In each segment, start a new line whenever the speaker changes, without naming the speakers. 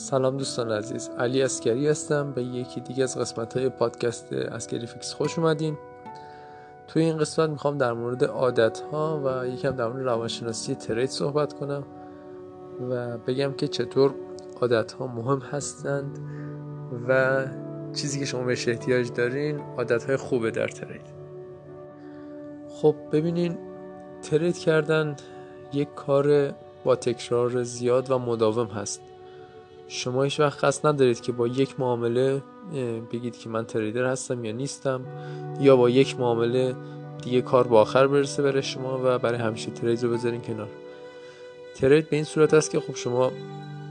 سلام دوستان عزیز علی اسکری هستم. به یکی دیگه از قسمت های پادکست اسکری اف ایکس خوش اومدین. توی این قسمت می‌خوام در مورد عادت ها و یکم در مورد روانشناسی trade صحبت کنم و بگم که چطور عادت ها مهم هستند و چیزی که شما بهش احتیاج دارین عادت های خوبه در trade. خب ببینین trade کردن یک کار با تکرار زیاد و مداوم هست. شما هیچ وقت قصد ندارید که با یک معامله بگید که من تریدر هستم یا نیستم یا با یک معامله دیگه کار با آخر برسه برای شما و برای همیشه ترید رو بذارین کنار. ترید به این صورت است که خب شما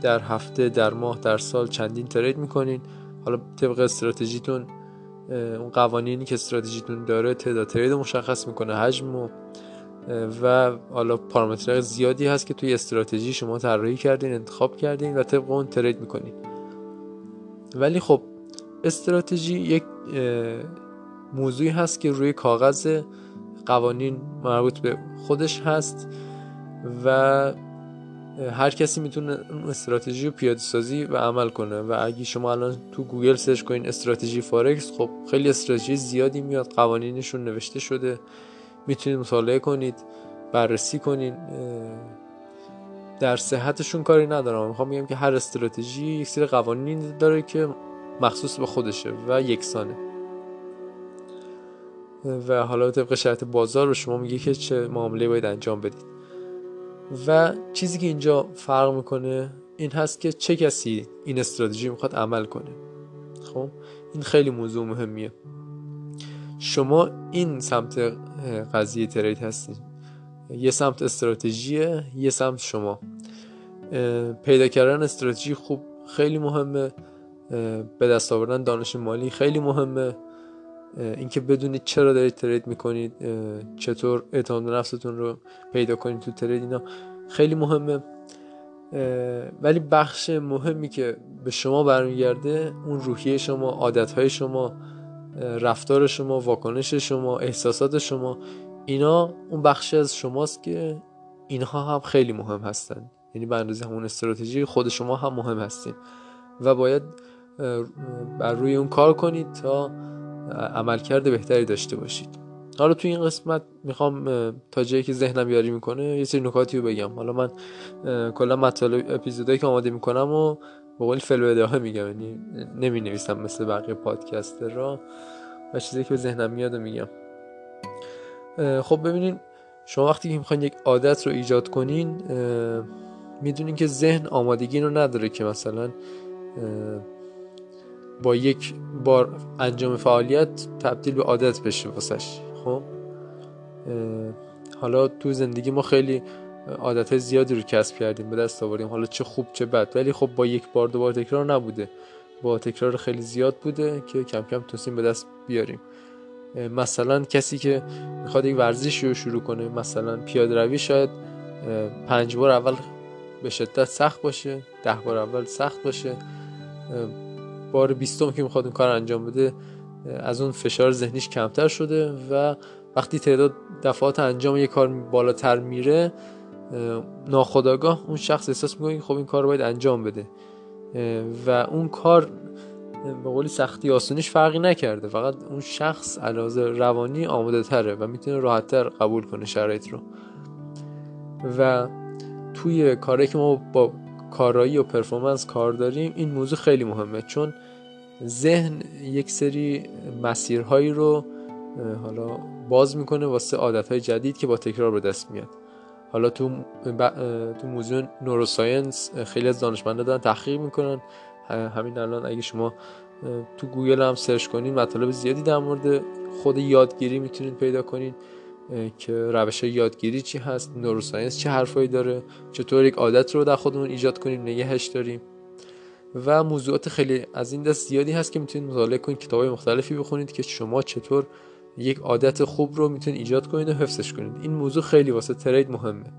در هفته در ماه در سال چندین ترید می‌کنین. حالا طبق استراتژیتون اون قوانینی که استراتژیتون داره تعداد ترید مشخص می‌کنه حجم و و حالا پارامترهای زیادی هست که توی استراتژی شما طراحی کردین انتخاب کردین و طبق اون trade می‌کنین. ولی خب استراتژی یک موضوعی هست که روی کاغذ قوانین مربوط به خودش هست و هر کسی می‌تونه اون استراتژی رو پیاده سازی و عمل کنه. و اگه شما الان تو گوگل search کنین استراتژی فارکس خب خیلی استراتژی زیادی میاد قوانینشون نوشته شده. می‌تونید مطالعه کنید بررسی کنید در صحتشون کاری ندارم. می‌خوام بگم که هر استراتژی یک سری قوانین داره که مخصوص به خودشه و یکسانه. و حالا طبق شرط بازار به شما میگه که چه معامله باید انجام بدید. و چیزی که اینجا فرق می‌کنه این هست که چه کسی این استراتژی می‌خواد عمل کنه. خب؟ این خیلی موضوع مهمیه. شما این سمت قضیه ترید هستین. یه سمت استراتژیه یه سمت شما. پیدا کردن استراتژی خوب خیلی مهمه. به دست آوردن دانش مالی خیلی مهمه. اینکه بدونید چرا دارید ترید می‌کنید چطور اعتماد نفستون رو پیدا کنید تو ترید اینا خیلی مهمه. ولی بخش مهمی که به شما برمیگرده اون روحیه شما عادتهای شما. رفتار شما واکنش شما احساسات شما اینا اون بخشی از شماست که اینها هم خیلی مهم هستن. یعنی به اندازه همون استراتژی خود شما هم مهم هستین. و باید بر روی اون کار کنید تا عملکرد بهتری داشته باشید. حالا تو این قسمت می‌خوام تا جایی که ذهنم یاری می‌کنه یه سری نکاتی رو بگم. حالا من کلا مطالب اپیزودایی که آماده می‌کنم و به قول فلو میگم یعنی نمی نویسم مثل بقیه پادکستر را و چیزی که به ذهنم میاد میگم. خب ببینین شما وقتی که می‌خواین یک عادت رو ایجاد کنین می‌دونین که ذهن آمادگی رو نداره که مثلا با یک بار انجام فعالیت تبدیل به عادت بشه واسش خب؟ حالا تو زندگی ما خیلی عادت زیادی رو کسب کردیم به دست آوردیم. حالا چه خوب چه بد. ولی خب با یک بار دو بار تکرار نبوده. با تکرار خیلی زیاد بوده که کم کم تونستیم به دست بیاریم. مثلا کسی که می‌خواد یک ورزشی رو شروع کنه مثلا پیاده روی شاید پنج بار اول به شدت سخت باشه ده بار اول سخت باشه. بار بیستم که می‌خواد این کار انجام بده از اون فشار ذهنیش کمتر شده و وقتی تعداد دفعات انجام یک کار بالاتر میره ناخداگاه اون شخص احساس می‌کنه که خب این کار رو باید انجام بده. و اون کار به قولی سختی آسونیش فرقی نکرده. فقط اون شخص علاوه روانی آماده تره و می‌تونه راحتتر قبول کنه شرایط رو. و توی کاری که ما با کارایی و performance کار داریم این موضوع خیلی مهمه. چون ذهن یک سری مسیرهایی رو حالا باز می‌کنه واسه عادتهای جدید که با تکرار به دست میاد. حالا تو تو موضوع neuroscience خیلی از دانشمندان دارن تحقیق می‌کنن. همین الان اگه شما تو گوگل هم search کنین مطالب زیادی در مورد خود یادگیری می‌تونید پیدا کنین که روش یادگیری چی هست neuroscience چه حرفایی داره چطور یک عادت رو در خودمون ایجاد کنیم نگهش داریم. و موضوعات خیلی از این دست زیادی هست که می‌تونید مطالعه کنید کتاب مختلفی بخونید که شما چطور یک عادت خوب رو می‌تونید ایجاد کنید و حفظش کنید. این موضوع خیلی واسه ترید مهمه.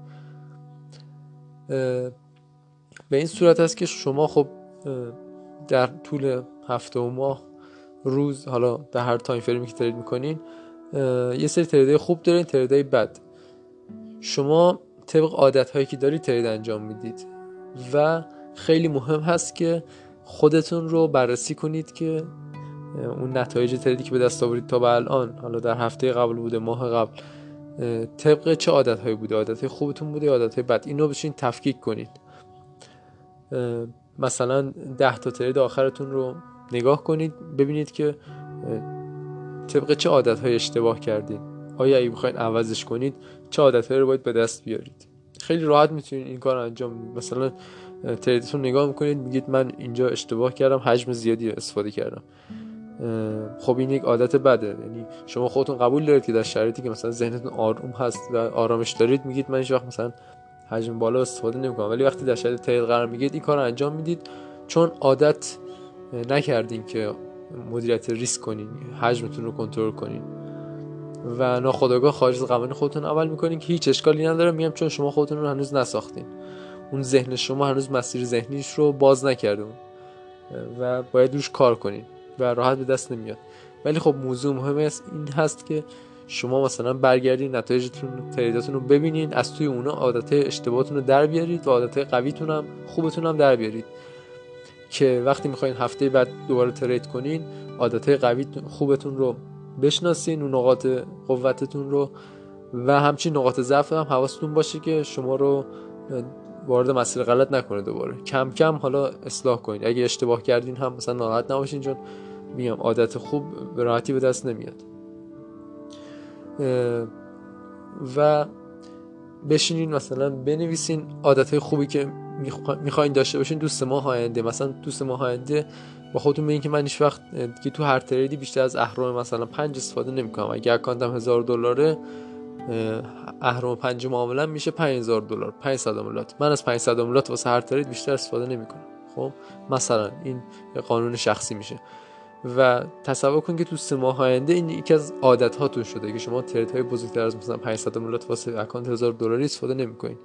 به این صورت است که شما خب در طول هفته و ماه روز حالا در هر تایم فریمی که ترید می‌کنین یه سری تریدهای خوب دارین تریدهای بد. شما طبق عادت هایی که دارید ترید انجام می‌دید. و خیلی مهم هست که خودتون رو بررسی کنید که اون نتایج تریدی که به دست آورید تا به الان حالا در هفته قبل بوده ماه قبل طبق چه عادت هایی بوده؟ عادت خوبتون بوده عادت های بد؟ اینو بشین تفکیک کنید. مثلا ده تا ترید آخرتون رو نگاه کنید ببینید که طبق چه عادت های اشتباه کردید آیا اگه بخواید عوضش کنید چه عادت رو باید به دست بیارید؟ خیلی راحت می‌تونید این کار انجام مثلا تریدتون نگاه می‌کنید میگید من اینجا اشتباه کردم حجم زیادی استفاده کردم. خب این یک عادت بده. یعنی شما خودتون قبول دارید که در شرایطی که مثلا ذهنتون آروم هست و آرامش دارید میگید من هیچ وقت مثلا حجم بالا استفاده نمی‌کنم. ولی وقتی در شرایط ترید قرار میگید این کار رو انجام می‌دید. چون عادت نکردین که مدیریت ریسک کنین حجمتون رو کنترل کنین. و ناخودآگاه خارج از قوانین خودتون عمل می‌کنین که هیچ اشکالی نداره میگم چون شما خودتون رو هنوز نساختین. اون ذهن شما هنوز مسیر ذهنیش رو باز نکرده و باید روش کار کنین. و راحت به دست نمیاد. ولی خب موضوع مهم است این هست که شما مثلا برگردین نتایجتون تریداتون رو ببینین از توی اونا عادت اشتباهتون رو در بیارید و عادت قویتون هم خوبتون هم در بیارید. که وقتی می‌خواین هفته بعد دوباره ترید کنین عادت قوی خوبتون رو بشناسین اون نقاط قوتتون رو. و همچین نقاط ضعف هم حواستون باشه که شما رو وارد مسیر غلط نکنه دوباره. کم کم حالا اصلاح کنید اگه اشتباه کردین هم مثلا ناراحت نباشین چون میگم عادت خوب به راحتی به دست نمیاد. و بشینین مثلا بنویسین عادت خوبی که می‌خواین داشته باشین دوست ماه آینده. مثلا دوست ماه آینده با خودتون بگین که من هیچ وقت که تو هر تریدی بیشتر از اهرم مثلا پنج استفاده نمی‌کنم. اگه اکانتم هزار دلاره اهرم پنج معامله میشه 5000 دلار 500 املات من از 500 املات واسه هر ترید بیشتر استفاده نمی‌کنم. خب؟ مثلا این قانون شخصی میشه. و تصور کن که تو سه ماه آینده این یکی از عادت هاتون شده که شما ترید های بزرگتر از مثلا 500 املات واسه اکانت 1000 دلاری استفاده نمی‌کنین.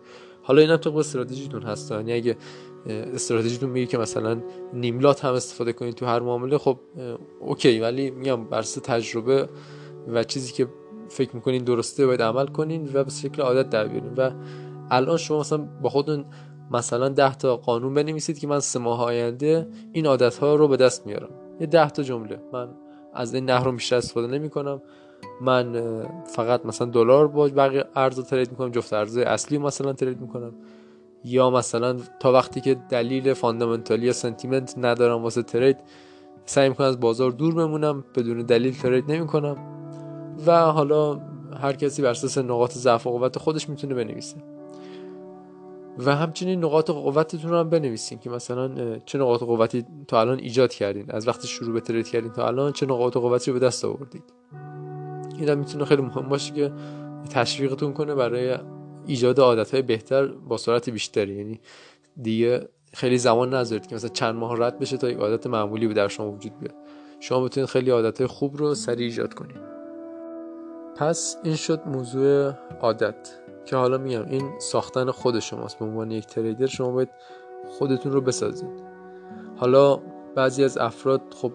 حالا اینم طبق استراتژیتون هست. یعنی اگه استراتژیتون میگه که مثلا نیملات هم استفاده کنید تو هر معامله خب اوکی. ولی میگم بر تجربه و چیزی که فکر می‌کنین درسته باید عمل کنین و به شکل عادت در بیارین. و الان شما مثلا با خودتون مثلا 10 تا قانون بنویسید که من سه ماه آینده این عادت ها رو به دست میارم. یه 10 تا جمله. من از این رو بیشتر استفاده نمی کنم من فقط مثلا دلار با بقیه ارز ترید می‌کنم جفت ارز اصلی مثلا ترید می‌کنم. یا مثلا تا وقتی که دلیل فاندامنتالی یا سنتیمنت ندارم واسه ترید سعی می‌کنم از بازار دور بمونم بدون دلیل ترید نمی‌کنم. و حالا هر کسی بر اساس نقاط ضعف و قوت خودش می‌تونه بنویسه. و همچنین نقاط قوتتون رو هم بنویسین که مثلا چه نقاط قوتی تا الان ایجاد کردین از وقتی شروع به ترید کردین تا الان چه نقاط قوتی رو به دست آوردید. این هم می‌تونه خیلی مهم باشه که تشویقتون کنه برای ایجاد های بهتر با سرعت بیشتری. یعنی دیگه خیلی زمان نذارید که مثلا چند ماه رد بشه تا یک عادت معمولی به در شما وجود بیاد. شما بتونید خیلی عادت خوب رو سریع ایجاد کنید. پس این شد موضوع عادت. که حالا میگم این ساختن خود شماست. به عنوان یک تریدر شما باید خودتون رو بسازید. حالا بعضی از افراد خب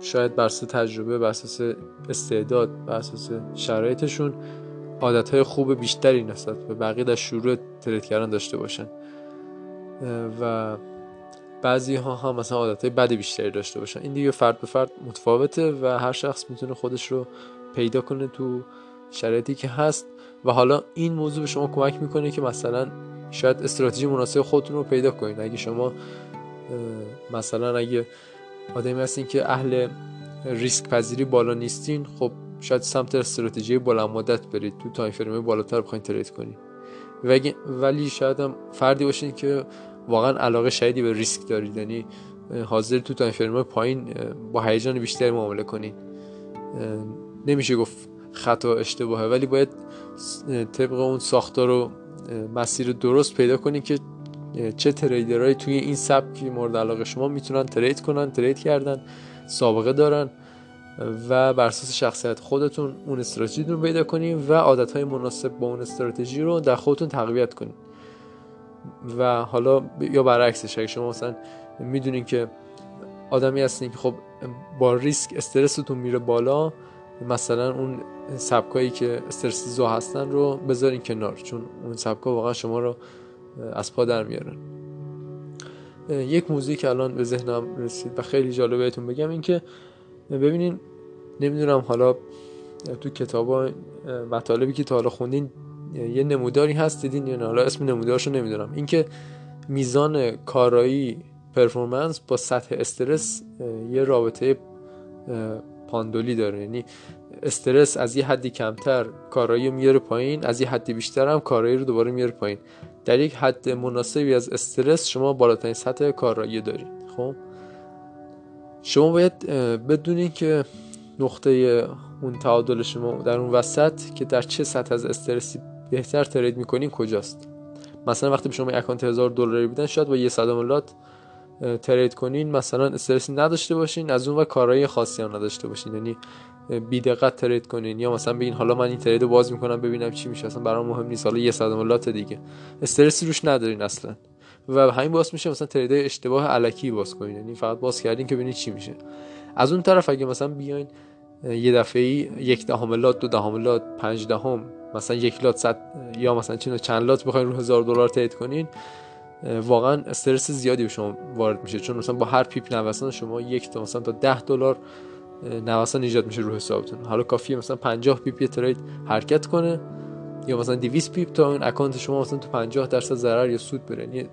شاید بر تجربه بر اساس استعداد بر اساس شرایطشون عادت خوب بیشتری نسبت به بقیه در شروع ترید کردن داشته باشن. و بعضی ها هم مثلا عادت های بد بیشتری داشته باشن. این دیگه فرد به فرد متفاوته و هر شخص می‌تونه خودش رو پیدا کنه تو شرایطی که هست. و حالا این موضوع به شما کمک می‌کنه که مثلا شاید استراتژی مناسب خودتون رو پیدا کنید. اگه شما مثلا اگه آدمی هستین که اهل ریسک پذیری بالا نیستین خب شاید سمت استراتژی بلند مدت برید. تو time frame بالاتر بخواید trade کنید. ولی شاید هم فردی باشین که واقعا علاقه شدیدی به ریسک دارید. یعنی حاضر تو time frame پایین با هیجان بیشتری معامله کنید. نمیشه گفت خطا اشتباهه ولی باید طبق اون ساختار و مسیر درست پیدا کنید که چه تریدرهایی توی این سبکی مورد علاقه شما می‌تونن ترید کنن ترید کردن سابقه دارن و بر اساس شخصیت خودتون اون استراتژی رو پیدا کنید و عادت های مناسب با اون استراتژی رو در خودتون تقویت کنید و حالا یا برعکسش اگه شما مثلا می‌دونین که آدمی هستین که خب با ریسک استرستون میره بالا مثلا اون سبکایی که استرس زو هستن رو بذارین کنار چون اون سبکا واقعا شما رو از پا در میارن. یک موضوعی که الان به ذهنم رسید و خیلی جالبه بهتون بگم این که ببینین نمی‌دونم حالا تو کتابا مطالبی که تا حالا خوندین یه نموداری هست دیدین یا نه؟ حالا اسم نمودارشو نمی‌دونم. اینکه میزان کارایی پرفورمنس با سطح استرس یه رابطه پاندولی داره. یعنی استرس از یه حدی کمتر کارایی میاره پایین از یه حدی بیشتر هم کارایی رو دوباره میاره پایین. در یک حد مناسبی از استرس شما بالاترین سطح کارایی دارید خب؟ شما باید بدونید که نقطه اون تعادل شما در اون وسط که در چه سطح از استرسی بهتر ترید می‌کنین کجاست؟ مثلا وقتی به شما اکانت هزار دلاری بدن شاید با یه صداملات ترید کنین مثلا استرسی نداشته باشین از اون و کارهای خاصی هم نداشته باشین. یعنی بی دقت ترید کنین. یا مثلا بگین حالا من این ترید باز می‌کنم ببینم چی میشه. اصلا برام مهم نیست. حالا یه صداملات دیگه. استرسی روش ندارین اصلا. و همین باعث میشه مثلا ترید اشتباه علکی باز کنین. یعنی فقط باز کردین که ببینید چی میشه. از اون طرف اگه مثلا بیاین یه دفعه یک دهم لات دو دهم لات پنج دهم مثلا یک لات صد یا مثلا چند لات بخواین رو هزار دلار ترید کنین. واقعا استرس زیادی به شما وارد میشه. چون مثلا با هر pip نوسان شما یک تا مثلا تا 10 دلار نوسان ایجاد میشه رو حسابتون. حالا کافیه مثلا 50 pip یه trade حرکت کنه یا مثلا 200 pip تا اون account شما مثلا تو 50 درصد ضرر یا سود بره. یعنی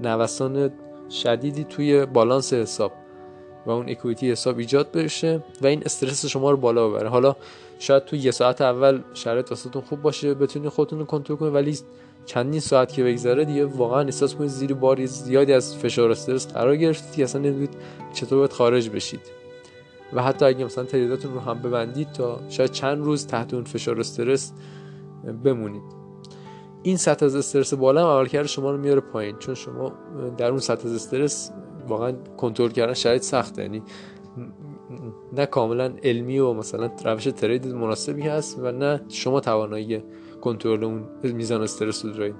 نوسان شدیدی توی بالانس حساب و اون equity حساب ایجاد بشه و این استرس شما رو بالا ببره. حالا شاید تو یه ساعت اول شرایط واسهتون خوب باشه بتونید خودتون رو کنترل کنید ولی چندین ساعت که بگذره دیگه واقعا احساس کنید زیر باری زیادی از فشار استرس قرار گرفتید که اصلا نمی‌دونید چطور باید خارج بشید. و حتی اگه مثلا تریداتون رو هم ببندید تا شاید چند روز تحت اون فشار استرس بمونید. این سطح از استرس بالا هم عملکرد شما رو میاره پایین چون شما در اون سطح از استرس واقعا کنترل کردن شاید سخته یعنی نه کاملا علمی و مثلا روش ترید مناسبی هست و نه شما توانایی کنترل اون میزان استرس رو دارید.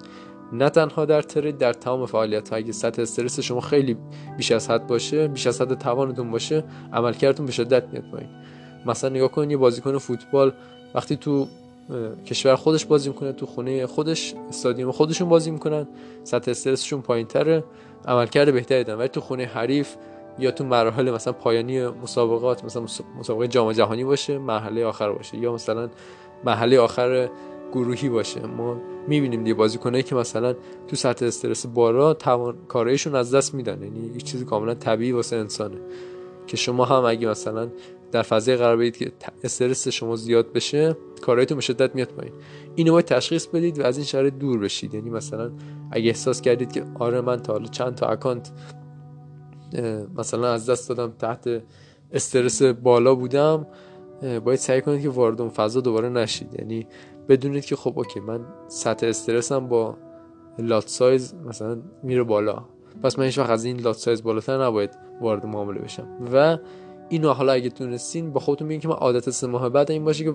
نه تنها در ترید در تمام فعالیت اگه سطح استرس شما خیلی بیش از حد باشه بیش از حد توانتون باشه عملکردتون به شدت میاد پایین. مثلا نگاه کنید یه بازیکن فوتبال وقتی تو کشور خودش بازی می‌کنه تو خونه خودش استادیوم خودشون بازی می‌کنن سطح استرسشون پایینتره عملکرد بهتری دارن. ولی تو خونه حریف یا تو مراحل مثلا پایانی مسابقات مثلا مسابقه جام جهانی باشه مرحله آخر باشه یا مثلا مرحله آخر گروهی باشه. ما می‌بینیم دیگه بازیکنایی که مثلا تو سطح استرس بالا توان کارایشون از دست میدن. یعنی یک چیزی کاملا طبیعی واسه انسانه. که شما هم اگه مثلا در فضای قرار بدید که استرس شما زیاد بشه کارهایتون به شدت میاد پایین. اینو باید تشخیص بدید و از این شرایط دور بشید. یعنی مثلا اگه احساس کردید که آره من تا حالا چند تا اکانت مثلا از دست دادم تحت استرس بالا بودم. باید سعی کنید که وارد اون فضا دوباره نشید. یعنی بدونید که خب okay من سطح استرسم با lot size مثلا میره بالا. پس من هیچ وقت از این lot size بالاتر نباید وارد معامله بشم. و اینو حالا اگه تونستین با خودتون بگین که من عادت سه ماه بعد این باشه که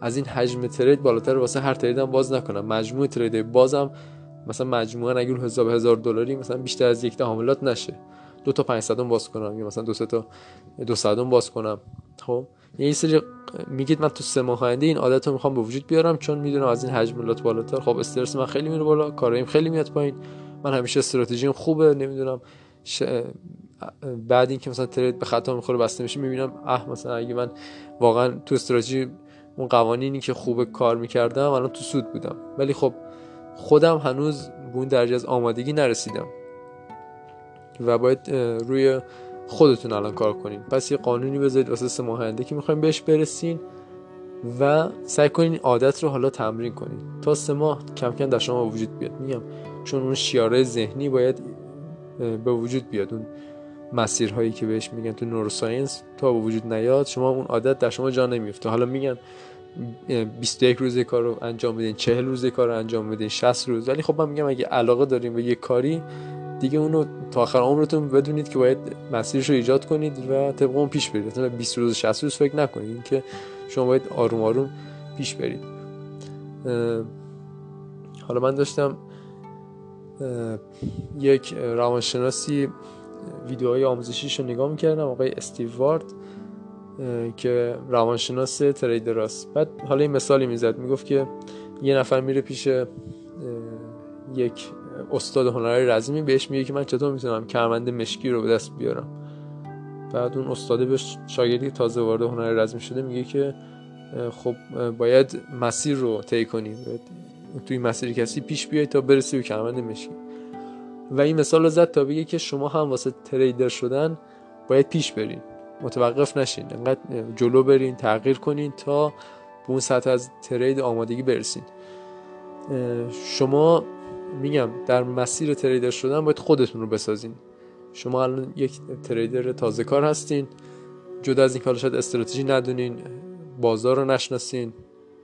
از این حجم trade بالاتر واسه هر trade م باز نکنم. مجموع trade بازم مثلا مجموعا اگه حساب هزار دلاری مثلا بیشتر از یک حاملات نشه. دو تا 500 باز کنم. یا مثلا دو سه تا دو باز کنم. خب؟ یه سری میگید من تو سه ماه آینده این عادت رو می‌خوام به وجود بیارم چون می‌دونم از این حجم لات بالاتر. خب استرس من خیلی میره بالا کارایم خیلی میاد پایین. من همیشه استراتژیم خوبه نمی‌دونم. ش... بعد اینکه مثلا ترید به خطا می‌خوره بسته میشه می‌بینم اه مثلا اگه من واقعا تو استراتژی اون قوانینی که خوب کار می‌کردم الان تو سود بودم. ولی خب خودم هنوز به اون درجه از آمادگی نرسیدم. و باید روی خودتون الان کار کنین. پس یه قانونی بذارید واسه سه ماه که می‌خوایم بهش برسین و سعی کنین عادت رو حالا تمرین کنین. تا سه ماه کم کم در شما وجود بیاد. میگم چون اون شیاره ذهنی باید به وجود بیاد. اون مسیرهایی که بهش میگن تو نوروساینس تا به وجود نیاد شما اون عادت در شما جا نمیفته حالا میگن 21 روز کار رو انجام بدین 40 روز کار رو انجام بدین 60 روز. ولی خب من میگم اگه علاقه داریم به یه کاری دیگه اونو تا آخر عمرتون بدونید که باید مسیرش رو ایجاد کنید و طبق اون پیش برید. مثلا 20 روز 60 روز فکر نکنید. اینکه شما باید آروم آروم پیش برید. حالا من داشتم یک روانشناسی ویدیوهای آموزشیش رو نگاه می‌کردم آقای استیو وارد که روانشناس تریدر است. بعد حالا این مثالی می‌زد. می‌گفت که یه نفر میره پیش یک استاد هنرهای رزمی بهش میگه که من چطور می‌تونم کمربند مشکی رو به دست بیارم. بعد اون استاده بهش شاگردی تازه وارد هنر رزمی شده میگه که خب باید مسیر رو طی کنی. توی مسیر کسی پیش بیای تا برسی به کمربند مشکی. و این مثال رو زد تا بگه که شما هم واسه تریدر شدن باید پیش برین. متوقف نشین. انقدر جلو برین تغییر کنین تا به اون سطح از ترید آمادگی برسین. شما میگم در مسیر تریدر شدن باید خودتون رو بسازین. شما الان یک تریدر تازه کار هستین. جدا از این کار شاید استراتژی ندونین بازار رو نشناسین.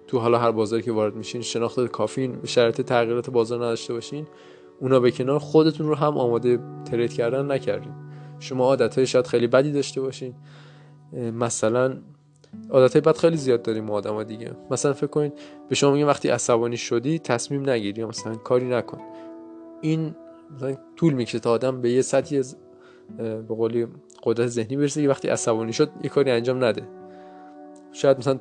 تو حالا هر بازاری که وارد میشین شناخت کافین به شرط تغییرات بازار نداشته باشین. اونا به کنار خودتون رو هم آماده ترید کردن نکردین. شما عادت های شاید خیلی بدی داشته باشین. مثلا عادت بد خیلی زیاد داریم ما آدم ها دیگه. مثلا فکر کنید به شما میگن وقتی عصبانی شدی تصمیم نگیری مثلا کاری نکن. این مثلا طول می‌کشه تا آدم به یه سطحی به قولی قدرت ذهنی برسه که وقتی عصبانی شد یه کاری انجام نده. شاید مثلا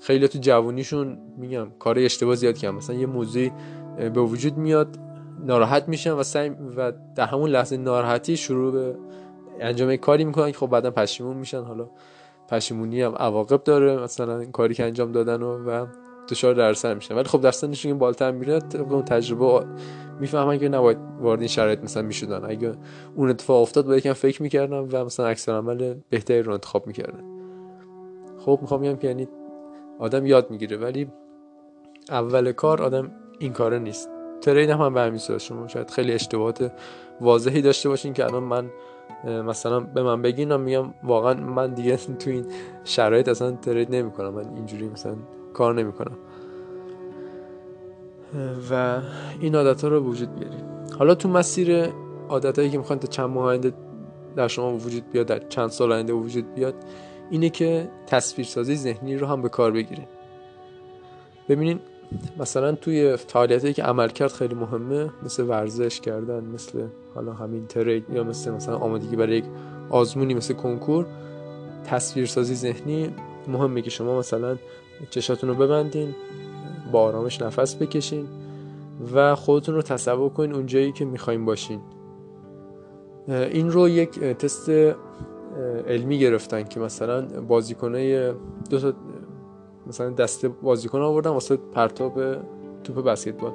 خیلی تو جوانیشون میگم کار اشتباه زیاد کردن. مثلا یه موضوعی به وجود میاد ناراحت میشن و سعی و در همون لحظه ناراحتی شروع به انجام کاری می‌کنن که خب بعدا پشیمون میشن. حالا پشیمونی هم عواقب داره مثلا کاری که انجام دادن و, و دچار درصد میشن. ولی خب در سنشون که بالاتر میره اون تجربه می‌فهمن که نباید وارد این شرایط مثلا می‌شدن. اگه اون اتفاق افتاد باید یکم فکر می‌کردن و مثلا عکس عمل بهتری رو انتخاب می‌کردن. خب می‌خوام بگم که یعنی آدم یاد می‌گیره ولی اول کار آدم این کاره نیست. ترید هم به همین شما شاید خیلی اشتباهات واضحی داشته باشین که الان من مثلا به من بگین میگم واقعا من دیگه تو این شرایط اصلا ترید نمی‌کنم. من اینجوری مثلا کار نمی‌کنم. و این عادت ها رو وجود بیاریم حالا تو مسیر عادت هایی که می‌خوان تا چند ماه آینده در شما وجود بیاد در چند سال آینده وجود بیاد اینه که تصویرسازی ذهنی رو هم به کار بگیریم ببینین مثلا توی فعالیتی که عمل کرد خیلی مهمه مثل ورزش کردن مثل حالا همین ترید یا مثل مثلا آمادگی برای یک آزمونی مثل کنکور تصویرسازی ذهنی مهمه که شما مثلا چشاتون رو ببندین با آرامش نفس بکشین و خودتون رو تصور کنین اونجایی که می‌خواین باشین. این رو یک تست علمی گرفتن که مثلا بازیکنای دو تا مثلا دسته بازیکن آوردن واسه پرتاب توپ بسکتبال.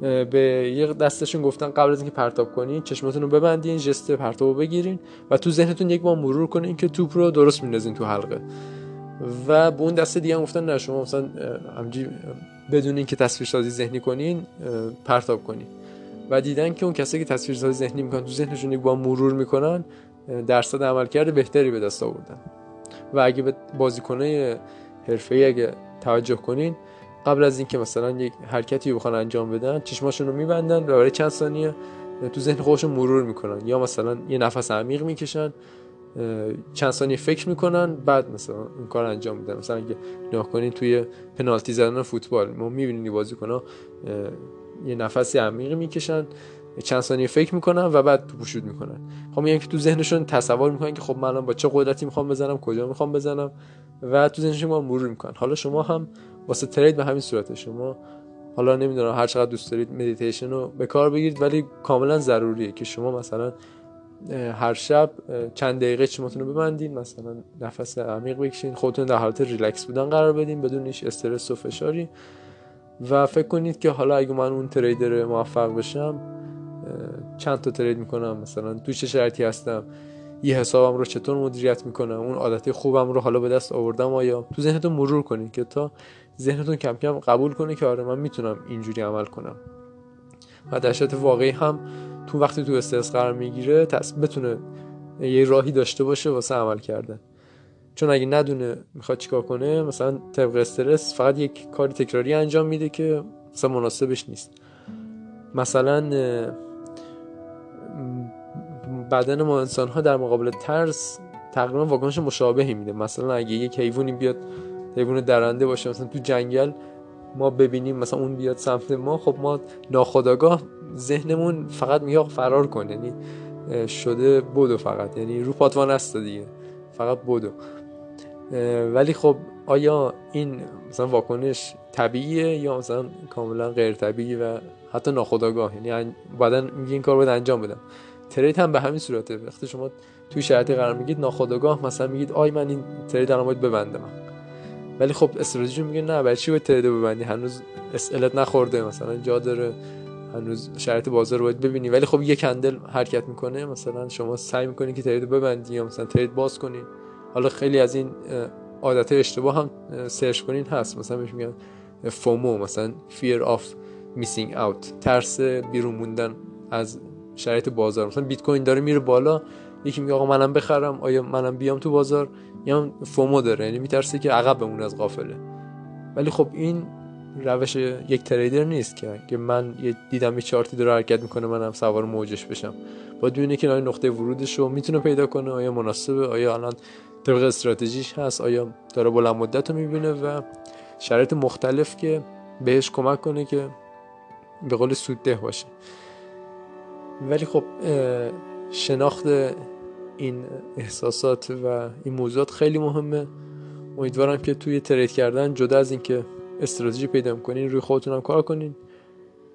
به یه دستشون گفتن قبل از اینکه پرتاب کنین چشماتون رو ببندین جست پرتاب رو بگیرین و تو ذهنتون یک بار مرور کنین که توپ رو درست میندازین تو حلقه. و به اون دسته دیگه هم گفتن نه شما مثلا همجی بدون اینکه تصویرسازی ذهنی کنین پرتاب کنین. و دیدن که اون کسایی که تصویرسازی ذهنی می‌کنن تو ذهنشون یک بار مرور می‌کنن درصد عملکرد بهتری به دست آوردن. و اگه به بازیکنای حرفه‌ای اگه توجه کنین قبل از اینکه مثلا یک حرکتی بخوان انجام بدن چشماشون رو میبندن و برای چند ثانیه تو ذهن خودشون مرور می‌کنن. یا مثلا یه نفس عمیق می‌کشن چند ثانیه فکر می‌کنن بعد مثلا اون کار انجام میدن. مثلا اگه نگاه کنین توی پنالتی زدن فوتبال ما می‌بینیم بازیکن‌ها یه نفسی عمیقی می‌کشن. چند ثانیه فکر می‌کنن و بعد تو شوت می‌کنن. خب میگن که تو ذهنشون تصور می‌کنن که خب من با چه قدرتی می‌خوام بزنم کجا می‌خوام بزنم و تو ذهنشون مرور می‌کنن. حالا شما هم واسه ترید به همین صورته. شما حالا نمی‌دونم هر چقدر دوست دارید مدیتیشن رو به کار بگیرید ولی کاملا ضروریه که شما مثلا هر شب چند دقیقه چشماتون رو ببندین مثلا نفس عمیق بکشین خودتون در حالت ریلکس بودن قرار بدین بدون هیچ استرس و فشاری. و فکر کنید که حالا اگه من اون تریدر موفق بشم چند تا ترید می‌کنم مثلا تو چه شرطی هستم یه حسابم رو چطور مدیریت می‌کنم اون عادت خوبم رو حالا به دست آوردم آیا؟ تو ذهنتون مرور کنید که تا ذهنتون کم کم قبول کنه که آره من می‌تونم اینجوری عمل کنم. و در واقعی هم تو وقتی تو استرس قرار می‌گیره بتونه یه راهی داشته باشه واسه عمل کردن. چون اگه ندونه می‌خواد چیکار کنه مثلا طبق استرس فقط یک کاری تکراری انجام میده که مثلا مناسبش نیست. مثلا بدن ما انسان ها در مقابل ترس تقریبا واکنش مشابهی میده. مثلا اگه یک حیوانی بیاد حیوان درنده باشه مثلا تو جنگل ما ببینیم مثلا اون بیاد سمت ما خب ما ناخداگاه ذهنمون فقط میگه فرار کن یعنی شده بودو فقط. یعنی رو پاتوان است دیگه فقط بودو ولی خب آیا این مثلا واکنش طبیعیه یا مثلا کاملا غیر طبیعی و حتی ناخودآگاه. یعنی بعدا میگه این کار باید انجام بدم. ترید هم به همین صورته. وقتی شما توی شرایطی قرار میگید ناخودآگاه مثلا میگید آی من این ترید الان باید ببندم. ولی خب استراتژی میگه نه برای چی باید ترید ببندی؟ هنوز اسئلت نخورده. مثلا جا داره هنوز شرایط بازار رو باید ببینی. ولی خب یه کندل حرکت می‌کنه. مثلا شما سعی می‌کنی که ترید ببندی یا مثلا ترید باز کنی. حالا خیلی از این عادت اشتباه هم سرچ کنین هست. مثلا بهش میگن فومو مثلا fear of missing out. ترس بیرون موندن از شرایط بازار. مثلا بیت کوین داره میره بالا یکی میگه آقا منم بخرم آیا منم بیام تو بازار؟ یا فومو داره یعنی میترسه که عقب بمونه از قافله ولی خب این روش یک تریدر نیست که من یه دیدم یه چارتی داره حرکت می‌کنه منم سوار موجش بشم. باید ببینه که نقطه ورودش رو می‌تونه پیدا کنه آیا مناسبه آیا الان طبق استراتژیش هست آیا داره بلند مدت رو می‌بینه و شرایط مختلف که بهش کمک کنه که به قول سودده باشه. ولی خب شناخت این احساسات و این موضوعات خیلی مهمه. امیدوارم که توی ترید کردن جدا از اینکه استراتژی پیدا کنین روی خودتون هم کار کنین.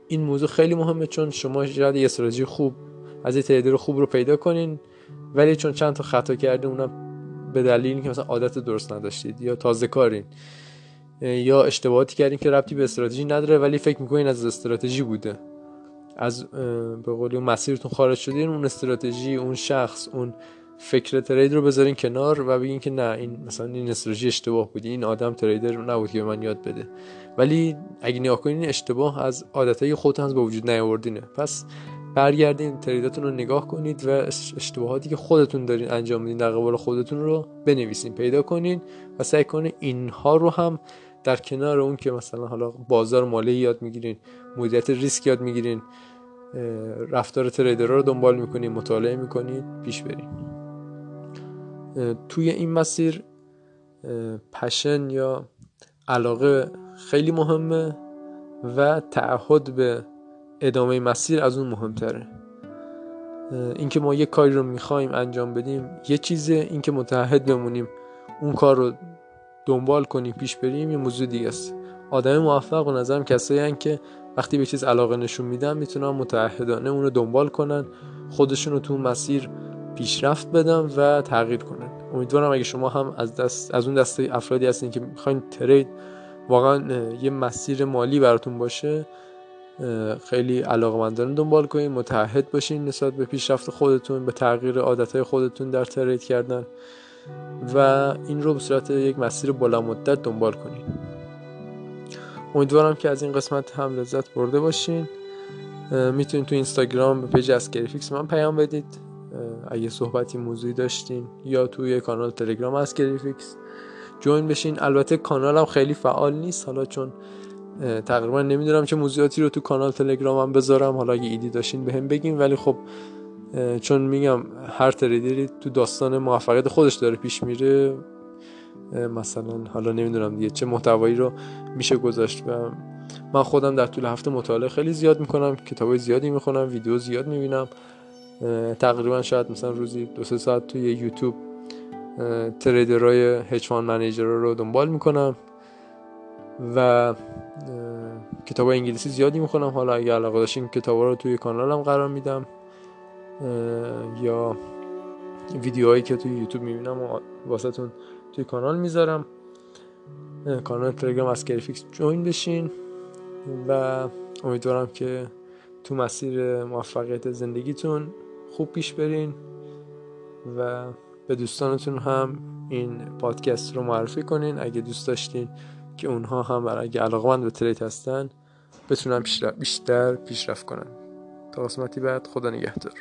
این موضوع خیلی مهمه چون شما شاید یه استراتژی خوب از یه تریدر خوب رو پیدا کنین ولی چون چند تا خطا کرده اونم به دلیل که مثلا عادت درست نداشتید یا تازه کارین. یا اشتباهاتی کردین که ربطی به استراتژی نداره ولی فکر می‌کنین از استراتژی بوده. از به قولی مسیرتون خارج شدین اون استراتژی اون شخص اون فکر ترید رو بذارین کنار و بگین که نه این مثلا این استراتژی اشتباه بود این آدم تریدر نبود که به من یاد بده. ولی اگه نگاه کنین اشتباه از عادتهای خودتون به وجود نیاوردینه. پس برگردین تریداتون رو نگاه کنید و اشتباهاتی که خودتون دارین انجام میدین در قبال خودتون رو بنویسین پیدا کنین و سعی کنین اینها رو هم در کنار اون که مثلا حالا بازار مالی یاد می‌گیرین مدیریت ریسک یاد می‌گیرین رفتار تریدرها رو دنبال می‌کنین مطالعه می‌کنید پیش برین. توی این مسیر پشن یا علاقه خیلی مهمه و تعهد به ادامه مسیر از اون مهمتره. اینکه ما یه کاری رو می‌خوایم انجام بدیم یه چیزه اینکه متحد بمونیم اون کار رو دنبال کنیم پیش بریم یه موضوع دیگه است. آدم موفق و نظرم کسایی که وقتی به چیز علاقه نشون میدن می‌تونن متحدانه اون رو دنبال کنن خودشون رو تو مسیر پیشرفت بدن و تغییر کنن. امیدوارم اگه شما هم از دست از اون دسته افرادی هستین که می‌خواین ترید واقعا یه مسیر مالی براتون باشه خیلی علاقمندانه دنبال کنین متحد باشین نسبت به پیشرفت خودتون به تغییر عادتهای خودتون در ترید کردن. و این رو به صورت یک مسیر بلند مدت دنبال کنین. امیدوارم که از این قسمت هم لذت برده باشین. می‌تونین تو اینستاگرام به page از گریفیکس من پیام بدید. اگه صحبتی موضوعی داشتین یا توی کانال تلگرام از گریفیکس join بشین. البته کانالم خیلی فعال نیست. حالا چون تقریبا نمی‌دونم چه موضوعاتی رو تو کانال تلگرامم بذارم. حالا اگه ایده‌ای داشتین به بگین. ولی خب چون میگم هر تریدری تو داستان موفقیت خودش داره پیش میره مثلا حالا نمی‌دونم دیگه چه محتوایی رو میشه گذاشت و من خودم در طول هفته مطالعه خیلی زیاد می‌کنم کتابای زیادی می‌خونم ویدیو زیاد می‌بینم. تقریبا شاید مثلا روزی دو سه ساعت توی یوتیوب تریدرهای هج فاند منیجر رو دنبال می‌کنم و کتاب انگلیسی زیادی می‌خونم. حالا اگه علاقه داشتین کتاب رو توی کانالم قرار میدم. یا ویدیوهایی که توی یوتیوب می‌بینم و واسهتون توی کانال می‌ذارم. کانال تلگرام از گریفیکس join بشین و امیدوارم که تو مسیر موفقیت زندگیتون خوب پیش برین و به دوستانتون هم این پادکست رو معرفی کنین. اگه دوست داشتین که اونها هم برای اگه علاقمند به trade هستن بتونن بیشتر پیشرفت کنن. تا قسمتی بعد خدا نگهدار.